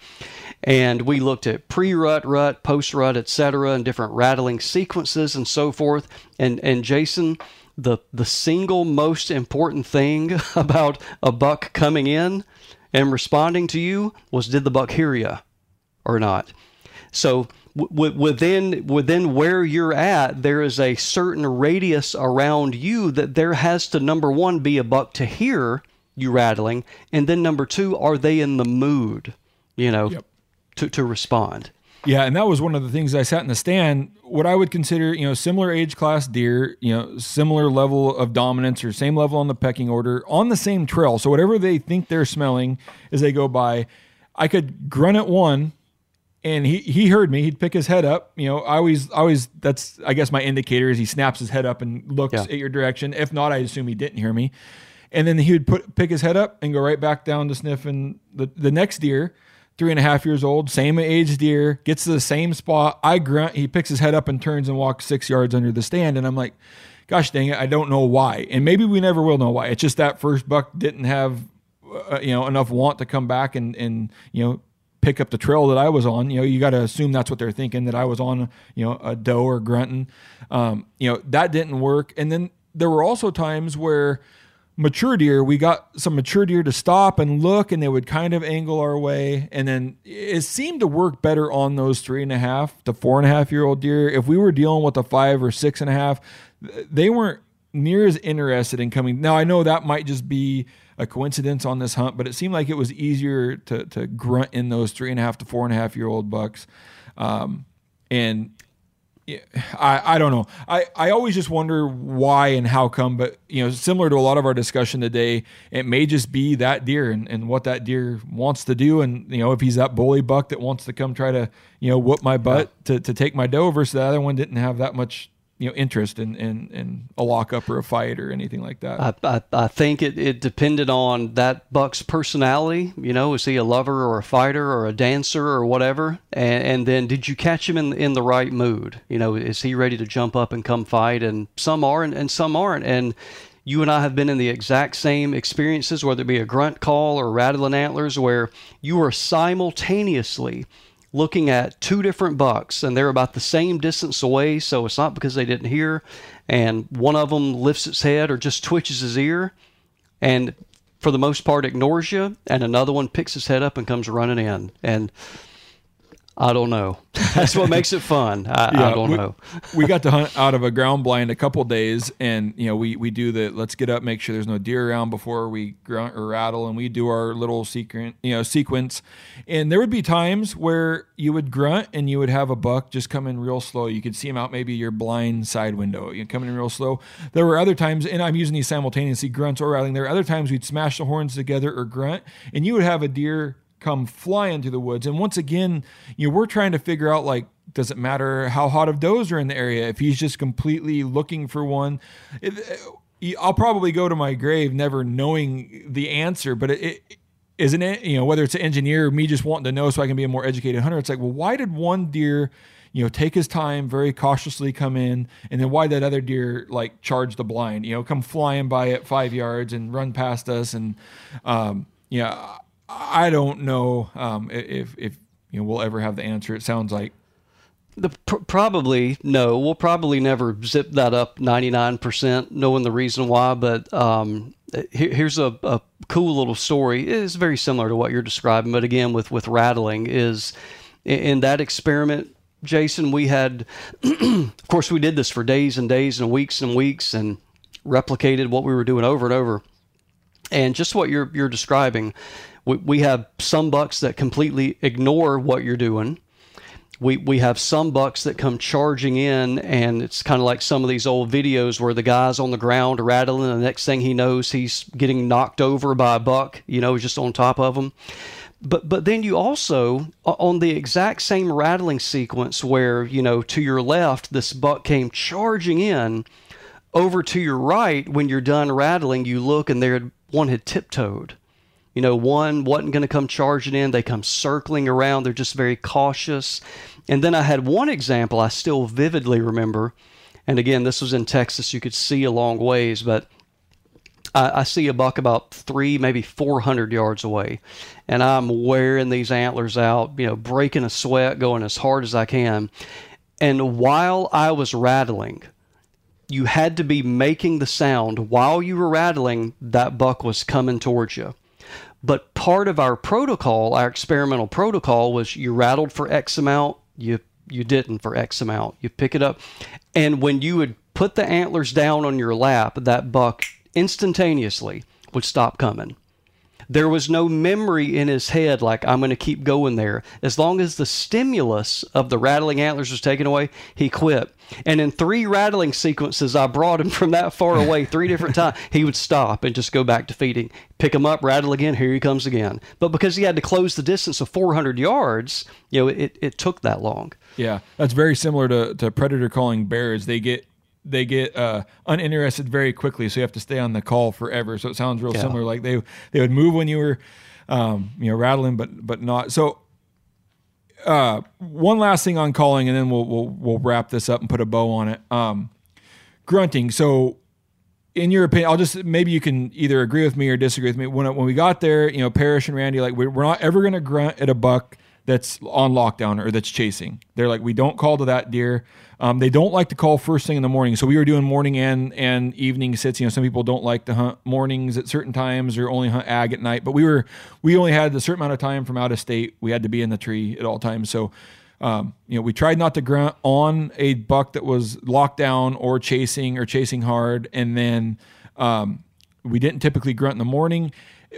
And we looked at pre-rut, rut, post-rut, etc., and different rattling sequences and so forth. And and Jason, the the single most important thing (laughs) about a buck coming in and responding to you was did the buck hear you? Or not. So w- within within where you're at, there is a certain radius around you that there has to number one be a buck to hear you rattling, and then number two, are they in the mood, you know, Yep. to to respond? Yeah, and that was one of the things I sat in the stand. What I would consider, you know, similar age class deer, you know, similar level of dominance or same level on the pecking order on the same trail. So whatever they think they're smelling as they go by, I could grunt at one, and he he heard me. He'd pick his head up. You know, I always always that's I guess my indicator is he snaps his head up and looks Yeah. at your direction. If not, I assume he didn't hear me. And then he would put pick his head up and go right back down to sniffing the the next deer, three and a half years old, same age deer, gets to the same spot. I grunt. He picks his head up and turns and walks six yards under the stand, and I'm like. Gosh dang it! I don't know why, and maybe we never will know why. It's just that first buck didn't have uh, you know enough want to come back and and you know pick up the trail that I was on. You know, you got to assume that's what they're thinking that I was on. You know, a doe or grunting. Um, you know that didn't work. And then there were also times where mature deer, we got some mature deer to stop and look, and they would kind of angle our way. And then it seemed to work better on those three and a half to four and a half year old deer. If we were dealing with a five or six and a half, they weren't near as interested in coming. Now I know that might just be a coincidence on this hunt, but it seemed like it was easier to to grunt in those three and a half to four and a half year old bucks. Um, and I, I don't know. I, I always just wonder why and how come, but you know, similar to a lot of our discussion today, it may just be that deer and, and what that deer wants to do. And, you know, if he's that bully buck that wants to come try to, you know, whoop my butt to, to take my doe versus the other one didn't have that much, you know, interest in, in, in a lockup or a fight or anything like that. I, I, I think it, it depended on that buck's personality. You know, is he a lover or a fighter or a dancer or whatever? And, and then did you catch him in in the right mood? You know, is he ready to jump up and come fight? And some are, and, and some aren't. And you and I have been in the exact same experiences, whether it be a grunt call or rattling antlers, where you are simultaneously looking at two different bucks and they're about the same distance away so it's not because they didn't hear and one of them lifts its head or just twitches his ear and for the most part ignores you and another one picks his head up and comes running in. And i don't know (laughs) that's what makes it fun i, I don't we, know we got to hunt (laughs) out of a ground blind a couple days, and you know we we do the let's get up, make sure there's no deer around before we grunt or rattle, and we do our little secret you know sequence. And there would be times where you would grunt and you would have a buck just come in real slow. You could see him out maybe your blind side window, you coming in real slow. There were other times, and I'm using these simultaneously grunts or rattling. There were other times we'd smash the horns together or grunt, and you would have a deer come flying through the woods. And once again, you know, we're trying to figure out like, does it matter how hot of does are in the area? If he's just completely looking for one, it, I'll probably go to my grave never knowing the answer. But it, it isn't it, you know, whether it's an engineer or me just wanting to know so I can be a more educated hunter. It's like, well, why did one deer, you know, take his time, very cautiously come in, and then why that other deer like charge the blind, you know, come flying by at five yards and run past us, and um, yeah. I don't know um, if if you know we'll ever have the answer. It sounds like The pr- probably no. We'll probably never zip that up ninety nine percent, knowing the reason why. But um, here, here's a, a cool little story. It is very similar to what you're describing, but again with with rattling is in, in that experiment. Jason, we had, (clears throat) of course, we did this for days and days and weeks and weeks and replicated what we were doing over and over. And just what you're you're describing, we, we have some bucks that completely ignore what you're doing. We we have some bucks that come charging in and it's kind of like some of these old videos where the guy's on the ground rattling and the next thing he knows he's getting knocked over by a buck you know just on top of him but but then you also on the exact same rattling sequence where you know to your left this buck came charging in over to your right when you're done rattling you look and there one had tiptoed you know, one wasn't going to come charging in. They come circling around. They're just very cautious. And then I had one example I still vividly remember. And again, this was in Texas. You could see a long ways, but I, I see a buck about three, maybe 400 yards away. And I'm wearing these antlers out, you know, breaking a sweat, going as hard as I can. And while I was rattling, you had to be making the sound while you were rattling, that buck was coming towards you. But part of our protocol, our experimental protocol, was you rattled for X amount, you you didn't for X amount. You pick it up, and when you would put the antlers down on your lap, that buck instantaneously would stop coming. There was no memory in his head like I'm going to keep going there. As long as the stimulus of the rattling antlers was taken away, he quit. And in three rattling sequences, I brought him from that far away three different (laughs) times. He would stop and just go back to feeding, pick him up, rattle again. Here he comes again. But because he had to close the distance of 400 yards, you know, it, it took that long. Yeah, that's very similar to, to predator calling bears. They get they get uh, uninterested very quickly, so you have to stay on the call forever. So it sounds real Yeah. similar. Like they they would move when you were, um, you know, rattling, but but not. So, uh, one last thing on calling, and then we'll we'll we'll wrap this up and put a bow on it. Um, grunting. So, in your opinion, I'll just maybe you can either agree with me or disagree with me. When when we got there, you know, Parrish and Randy, like we're, we're not ever going to grunt at a buck that's on lockdown or that's chasing. They're like, we don't call to that deer. Um, they don't like to call first thing in the morning. So we were doing morning and and evening sits. You know, some people don't like to hunt mornings at certain times or only hunt ag at night. But we were we only had a certain amount of time from out of state. We had to be in the tree at all times. So um, you know, we tried not to grunt on a buck that was locked down or chasing or chasing hard, and then um, we didn't typically grunt in the morning.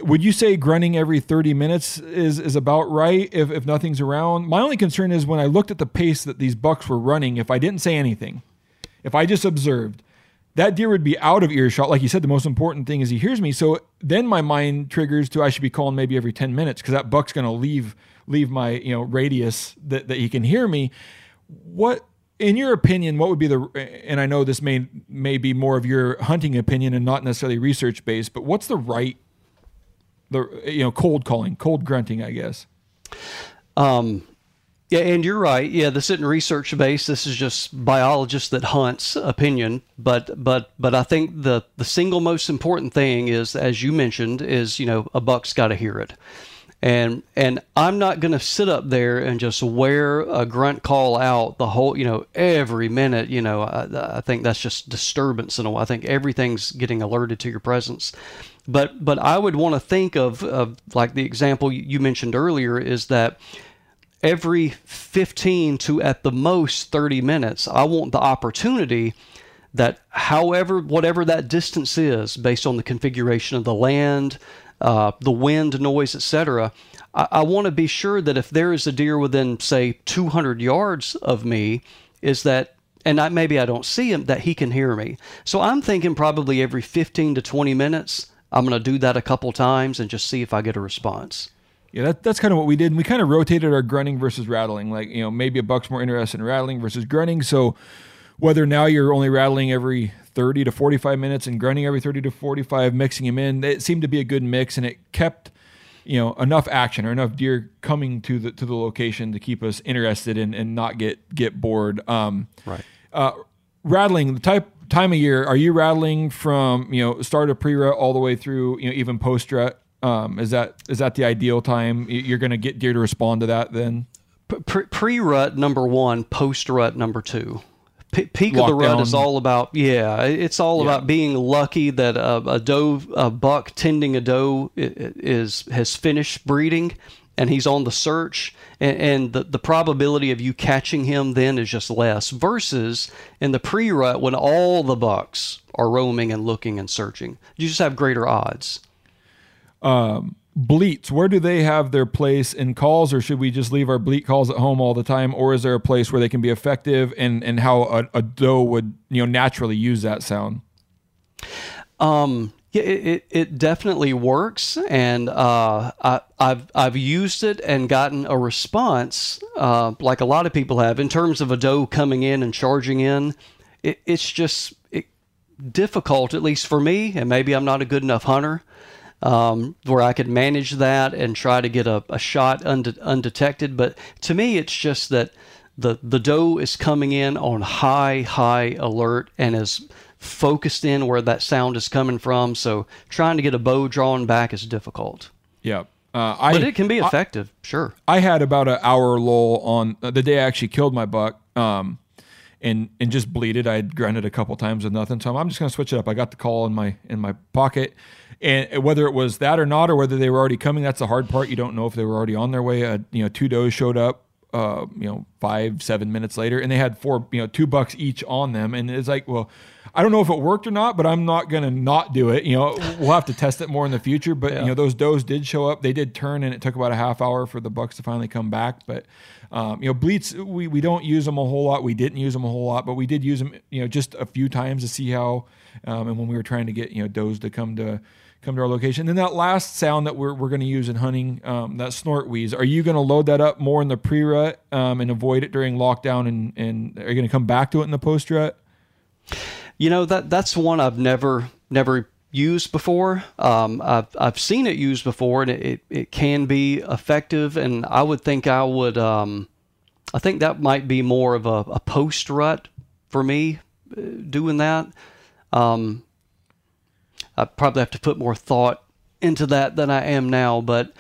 Would you say grunting every 30 minutes is, is about right if, if nothing's around? My only concern is when I looked at the pace that these bucks were running, if I didn't say anything, if I just observed, that deer would be out of earshot. Like you said, the most important thing is he hears me. So then my mind triggers to I should be calling maybe every 10 minutes because that buck's going to leave leave my you know radius that, that he can hear me. What in your opinion, what would be the and I know this may may be more of your hunting opinion and not necessarily research based, but what's the right the you know cold calling, cold grunting, I guess. Um, yeah, and you're right. Yeah, this isn't research based. This is just biologist that hunts opinion. But but but I think the the single most important thing is, as you mentioned, is you know a buck's got to hear it. And and I'm not going to sit up there and just wear a grunt call out the whole you know every minute. You know I, I think that's just disturbance and I think everything's getting alerted to your presence. But but I would want to think of, of like the example you mentioned earlier is that every 15 to at the most 30 minutes, I want the opportunity that however, whatever that distance is based on the configuration of the land, uh, the wind, noise, etc., I, I want to be sure that if there is a deer within, say, 200 yards of me, is that and I, maybe I don't see him, that he can hear me. So I'm thinking probably every 15 to 20 minutes, I'm going to do that a couple times and just see if I get a response. Yeah, that, that's kind of what we did. And we kind of rotated our grunting versus rattling. Like, you know, maybe a buck's more interested in rattling versus grunting. So whether now you're only rattling every 30 to 45 minutes and grunting every 30 to 45, mixing them in, it seemed to be a good mix and it kept, you know, enough action or enough deer coming to the to the location to keep us interested and, and not get get bored. Um, Right. uh, rattling the type time of year are you rattling from you know start of pre-rut all the way through you know even post-rut um, is that is that the ideal time you're going to get deer to respond to that then Pre- pre-rut number one, post-rut number two. P- peak of the rut is all about yeah. It's all about being lucky that a, a doe, a buck tending a doe is has finished breeding, and he's on the search, and, and the the probability of you catching him then is just less. Versus in the pre-rut when all the bucks are roaming and looking and searching, you just have greater odds. bleats where do they have their place in calls or should we just leave our bleat calls at home all the time or is there a place where they can be effective and and how a, a doe would you know naturally use that sound Um, yeah, it, it, it definitely works, and uh, I, I've I've used it and gotten a response, uh, like a lot of people have, in terms of a doe coming in and charging in. It, it's just difficult, at least for me, and maybe I'm not a good enough hunter, um, where I could manage that and try to get a, a shot unde- undetected. But to me, it's just that the the doe is coming in on high high alert and is focused in where that sound is coming from. So trying to get a bow drawn back is difficult, yeah uh, I, but it can be effective. sure. I had about an hour lull on uh, the day I actually killed my buck, um, and and just bleeded. I had grunted a couple times with nothing, so I'm just gonna switch it up. I got the call in my in my pocket, and whether it was that or not, or whether they were already coming, that's the hard part. You don't know if they were already on their way. Uh, you know, two does showed up uh, you know, five, seven minutes later, and they had four, you know, two bucks each on them. And it's like, well, I don't know if it worked or not, but I'm not going to not do it. You know, (laughs) we'll have to test it more in the future. But, you know, those does did show up. They did turn, and it took about a half hour for the bucks to finally come back. But, um, you know, bleats, we, we don't use them a whole lot. We didn't use them a whole lot, but we did use them, you know, just a few times to see how, um, and when we were trying to get, you know, does to come to, come to our location. And then that last sound that we're, we're going to use in hunting, um, that snort wheeze, are you going to load that up more in the pre rut um, and avoid it during lockdown? And, and are you going to come back to it in the post rut? You know that that's one I've never never used before. Um, I've I've seen it used before, and it, it, can be effective. And I would think I would. Um, I think that might be more of a, a post rut for me uh, doing that. Um, I probably have to put more thought into that than I am now, but.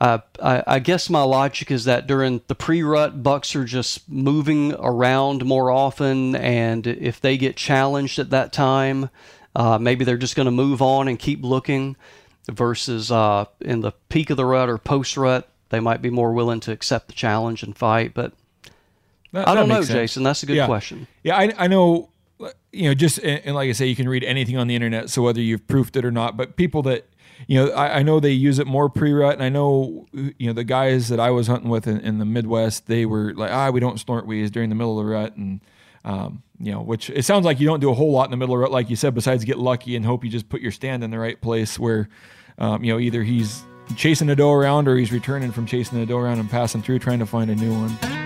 Uh, I, I, guess my logic is that during the pre-rut, bucks are just moving around more often, and if they get challenged at that time, uh, maybe they're just going to move on and keep looking. Versus uh, in the peak of the rut or post-rut, they might be more willing to accept the challenge and fight. But That- I don't know, sense. Jason. That's a good Yeah. question. Yeah, I, I know, you know, just, and like I say, you can read anything on the internet. So whether you've proofed it or not, but people that, you know, I, I know they use it more pre rut. And I know, you know, the guys that I was hunting with in, in the Midwest, they were like, ah, we don't snort wheeze during the middle of the rut. And, um, you know, which it sounds like you don't do a whole lot in the middle of the rut, like you said, besides get lucky and hope you just put your stand in the right place where, um, you know, either he's chasing a doe around or he's returning from chasing a doe around and passing through trying to find a new one.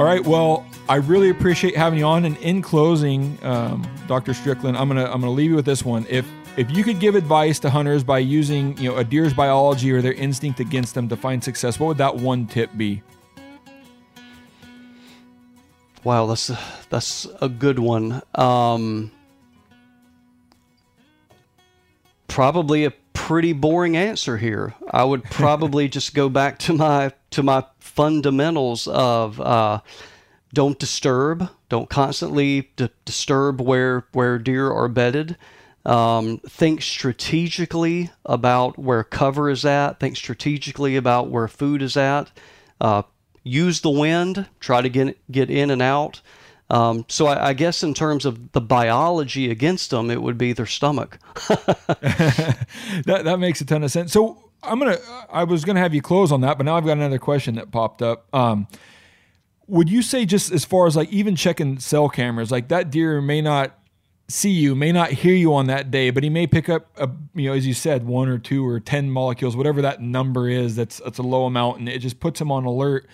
All right. Well, I really appreciate having you on. And in closing, um, Dr. Strickland, I'm gonna I'm gonna leave you with this one. If if you could give advice to hunters by using you know a deer's biology or their instinct against them to find success, what would that one tip be? Wow, that's a, that's a good one. Um, probably a pretty boring answer here. I would probably (laughs) just go back to my to my fundamentals of uh, don't disturb, don't constantly d- disturb where where deer are bedded. Um, think strategically about where cover is at. Think strategically about where food is at. Uh, use the wind. Try to get get in and out. Um, so I, I guess in terms of the biology against them, it would be their stomach. (laughs) (laughs) that that makes a ton of sense. So I'm gonna I was gonna have you close on that, but now I've got another question that popped up. Um, would you say just as far as like even checking cell cameras, like that deer may not see you, may not hear you on that day, but he may pick up a you know as you said one or two or ten molecules, whatever that number is. That's that's a low amount, and it just puts him on alert.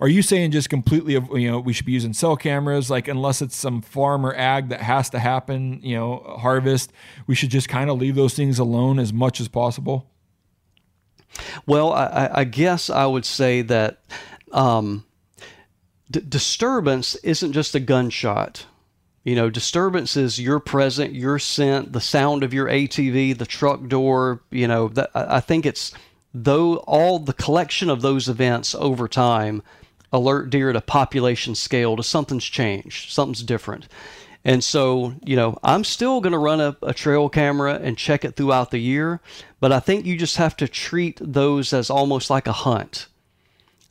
Are you saying just completely you know we should be using cell cameras like unless it's some farm or ag that has to happen, you know harvest, we should just kind of leave those things alone as much as possible? Well, I, I- guess I would say that um, d- disturbance isn't just a gunshot. You know, disturbance is your present, your scent, the sound of your ATV, the truck door. You know, that, I I think it's though all the collection of those events over time alert deer at a population scale to something's changed, something's different. And so, you know, I'm still going to run a, a trail camera and check it throughout the year, but I think you just have to treat those as almost like a hunt.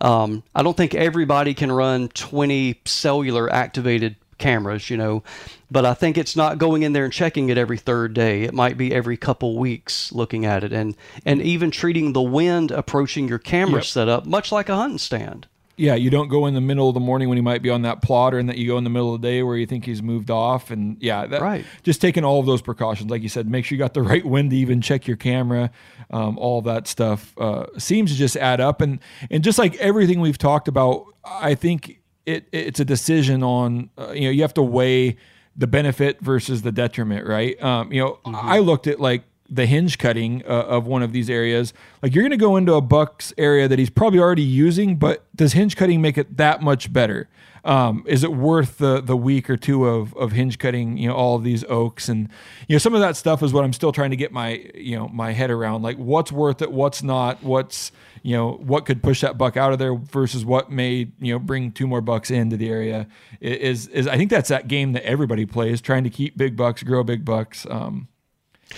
Um, I don't think everybody can run 20 cellular activated cameras, you know, but I think it's not going in there and checking it every third day. It might be every couple weeks looking at it and, and even treating the wind approaching your camera Yep. setup much like a hunting stand. Yeah, you don't go in the middle of the morning when he might be on that plotter, and that you go in the middle of the day where you think he's moved off. And yeah, that, Right. Just taking all of those precautions, like you said, make sure you got the right wind to even check your camera. Um, all that stuff uh, seems to just add up, and and just like everything we've talked about, I think it it's a decision on uh, you know you have to weigh the benefit versus the detriment, right? Um, you know, I looked at like the hinge cutting uh, of one of these areas. Like you're going to go into a buck's area that he's probably already using, but does hinge cutting make it that much better? Um, is it worth the the week or two of of hinge cutting? You know, all of these oaks and you know some of that stuff is what I'm still trying to get my you know my head around. Like what's worth it, what's not, what's you know what could push that buck out of there versus what may you know bring two more bucks into the area is is I think that's that game that everybody plays, trying to keep big bucks, grow big bucks. Um,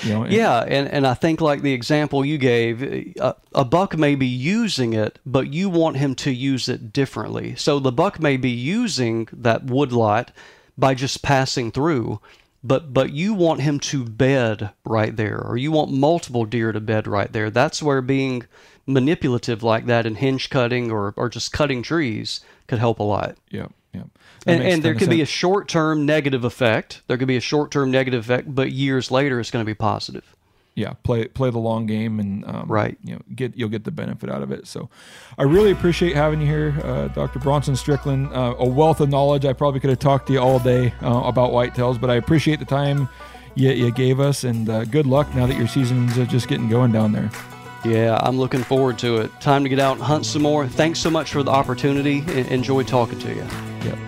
You know, and- Yeah, and, and I think like the example you gave, uh, a, a buck may be using it, but you want him to use it differently. So the buck may be using that woodlot by just passing through, but but you want him to bed right there, or you want multiple deer to bed right there. That's where being manipulative like that in hinge cutting or, or just cutting trees could help a lot. yeah, yeah. And, and there could be a short term negative effect. There could be a short term negative effect, but years later it's going to be positive. yeah play play the long game and um, Right. you know get you'll get the benefit out of it so i really appreciate having you here uh, dr bronson strickland uh, a wealth of knowledge i probably could have talked to you all day uh, about whitetails but i appreciate the time you, you gave us and uh, good luck now that your season's uh, just getting going down there Yeah, I'm looking forward to it. Time to get out and hunt some more. Thanks so much for the opportunity. En- Enjoyed talking to you. yeah